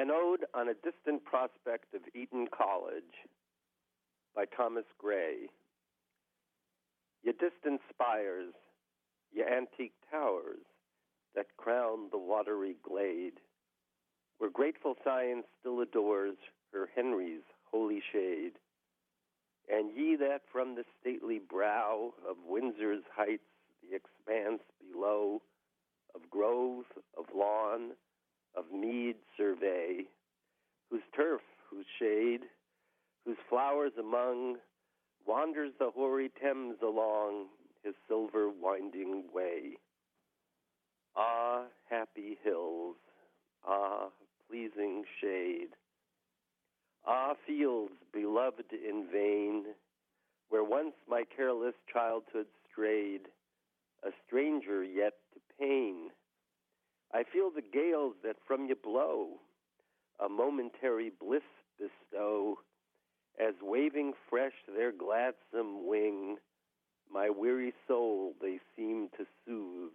An Ode on a Distant Prospect of Eton College by Thomas Gray. Ye distant spires, ye antique towers that crown the watery glade, where grateful science still adores her Henry's holy shade, and ye that from the stately brow of Windsor's heights the expanse below of grove, of lawn, of mead survey, whose turf, whose shade, whose flowers among, wanders the hoary Thames along his silver winding way. Ah, happy hills, ah, pleasing shade, ah, fields beloved in vain, where once my careless childhood strayed, a stranger yet to pain I feel the gales that from you blow, a momentary bliss bestow, as waving fresh their gladsome wing, my weary soul they seem to soothe,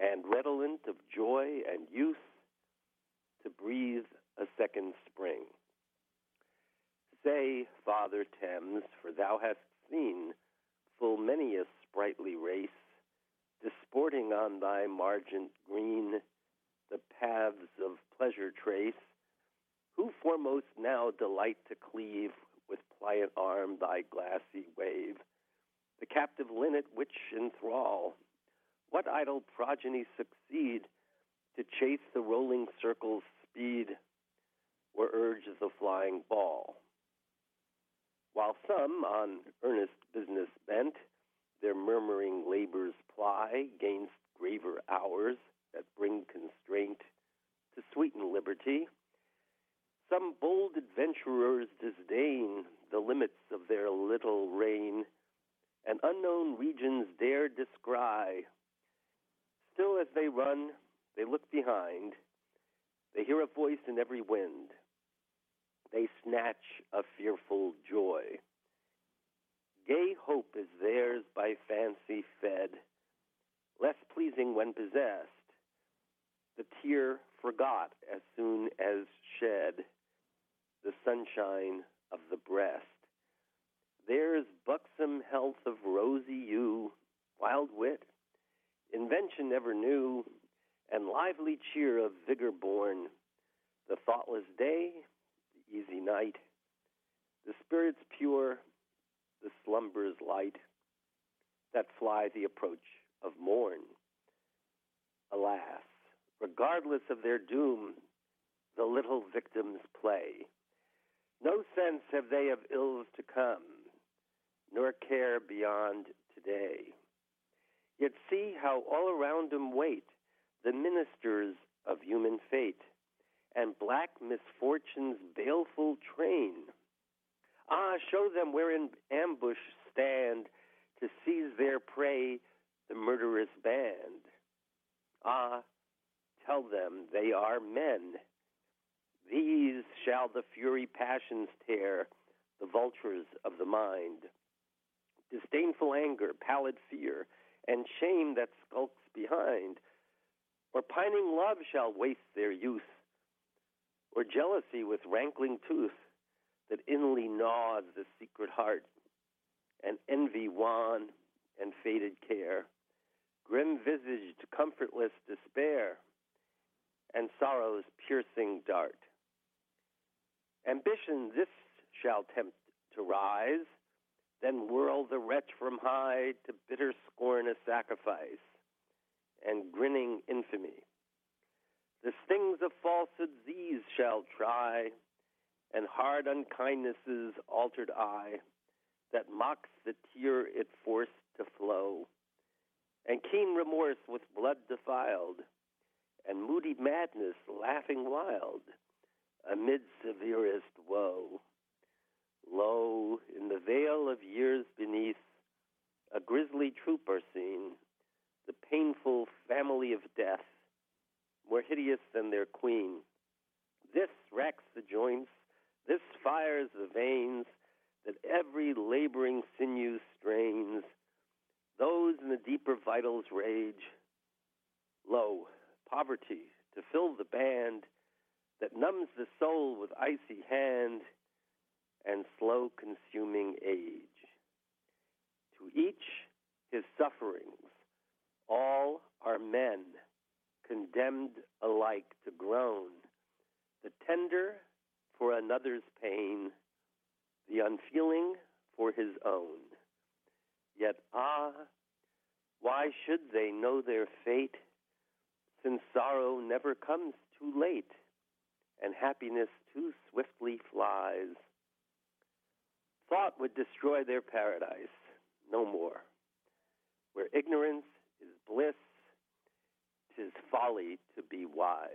and redolent of joy and youth, to breathe a second spring. Say, Father Thames, for thou hast seen full many a sprightly race, disporting on thy margent green the paths of pleasure trace, who foremost now delight to cleave with pliant arm thy glassy wave, the captive linnet which enthrall, what idle progeny succeed to chase the rolling circle's speed or urge the flying ball? While some, on earnest business bent, their murmuring labors ply gainst graver hours that bring constraint to sweeten liberty. Some bold adventurers disdain the limits of their little reign, and unknown regions dare descry. Still, as they run, they look behind. They hear a voice in every wind. They snatch a fearful joy. Gay hope is theirs by fancy fed, less pleasing when possessed. The tear forgot as soon as shed the sunshine of the breast. There's buxom health of rosy hue, wild wit, invention ever new, and lively cheer of vigor born. The thoughtless day, the easy night, the spirits pure, the slumbers light that fly the approach of morn. Alas, regardless of their doom, the little victims play. No sense have they of ills to come, nor care beyond today. Yet see how all around them wait the ministers of human fate, and black misfortune's baleful train Ah, show them where in ambush stand to seize their prey, the murderous band. Ah, tell them they are men. These shall the fury passions tear, the vultures of the mind. Disdainful anger, pallid fear, and shame that skulks behind. Or pining love shall waste their youth, or jealousy with rankling tooth that inly gnaws the secret heart, and envy wan and faded care, grim visaged comfortless despair, and sorrow's piercing dart. Ambition this shall tempt to rise, then whirl the wretch from high to bitter scorn a sacrifice, and grinning infamy. The stings of falsehood these shall try, and hard unkindness's altered eye that mocks the tear it forced to flow, and keen remorse with blood defiled, and moody madness laughing wild amid severest woe. Lo, in the vale of years beneath, a grisly troop are seen, the painful family of death, more hideous than their queen. This racks the joints this fires the veins that every laboring sinew strains. Those in the deeper vitals rage. Lo, poverty to fill the band, that numbs the soul with icy hand and slow consuming age. To each his sufferings, all are men, condemned alike to groan, the tender for another's pain, the unfeeling for his own. Yet, ah, why should they know their fate, since sorrow never comes too late, and happiness too swiftly flies? Thought would destroy their paradise, no more. Where ignorance is bliss, tis folly to be wise.